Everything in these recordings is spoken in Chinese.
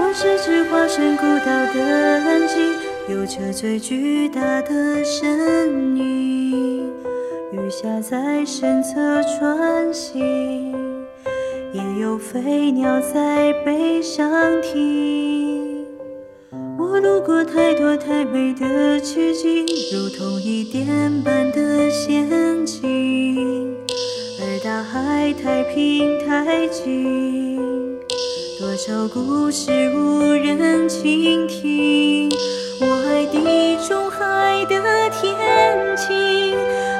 我是只化身孤岛的蓝鲸，有着最巨大的身影。雨下在身侧穿行，也有飞鸟在背上停。我路过太多太美的奇迹，如同一点般的仙境，而大海太平太静。多少故事无人倾听？我爱地中海的天晴，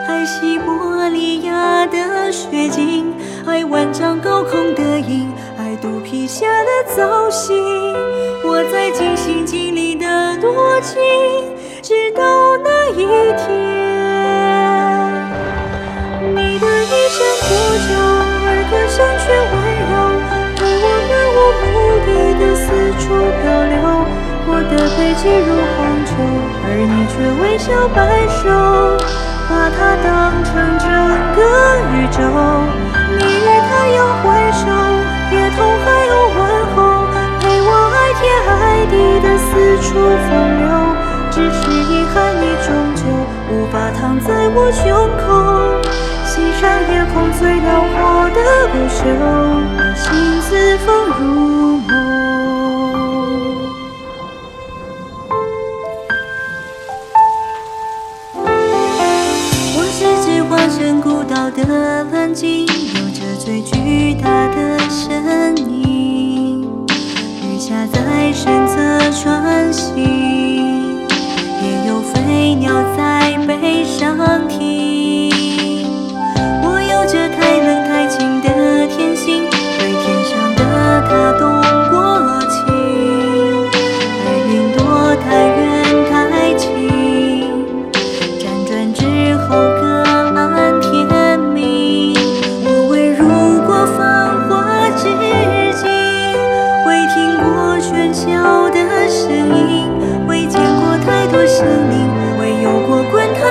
爱西伯利亚的雪景，爱万丈高空的鹰，爱肚皮下的藻荇。我在尽心尽力的多情，直到那一天，的四处漂流，我的背脊如荒丘，而你却微笑摆首，把它当成整个宇宙。你与太阳挥手，也同海鸥问候，陪我爱天爱地的四处风流。只是遗憾，你终究无法躺在我胸口，欣赏夜空最辽阔的不朽，把心的痕迹，有着最巨大的身影。鱼虾在身侧穿行，也有飞鸟在背上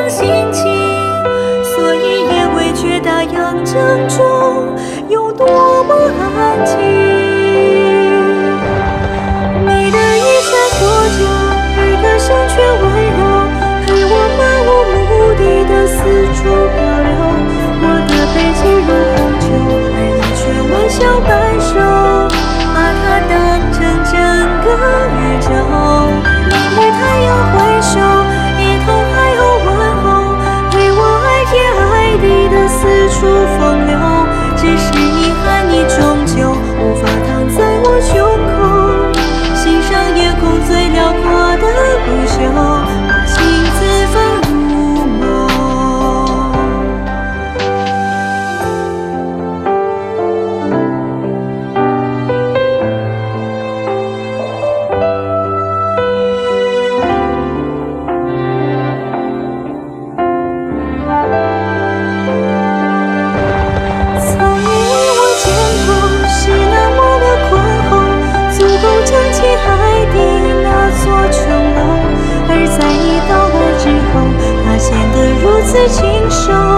心情，所以也未觉大洋正中有多么安静。你的衣衫破旧，而歌声却温柔，陪我漫无目的的四处漂流。我的背脊如荒丘，而你却微笑摆首，把它当成整个宇宙。此情守。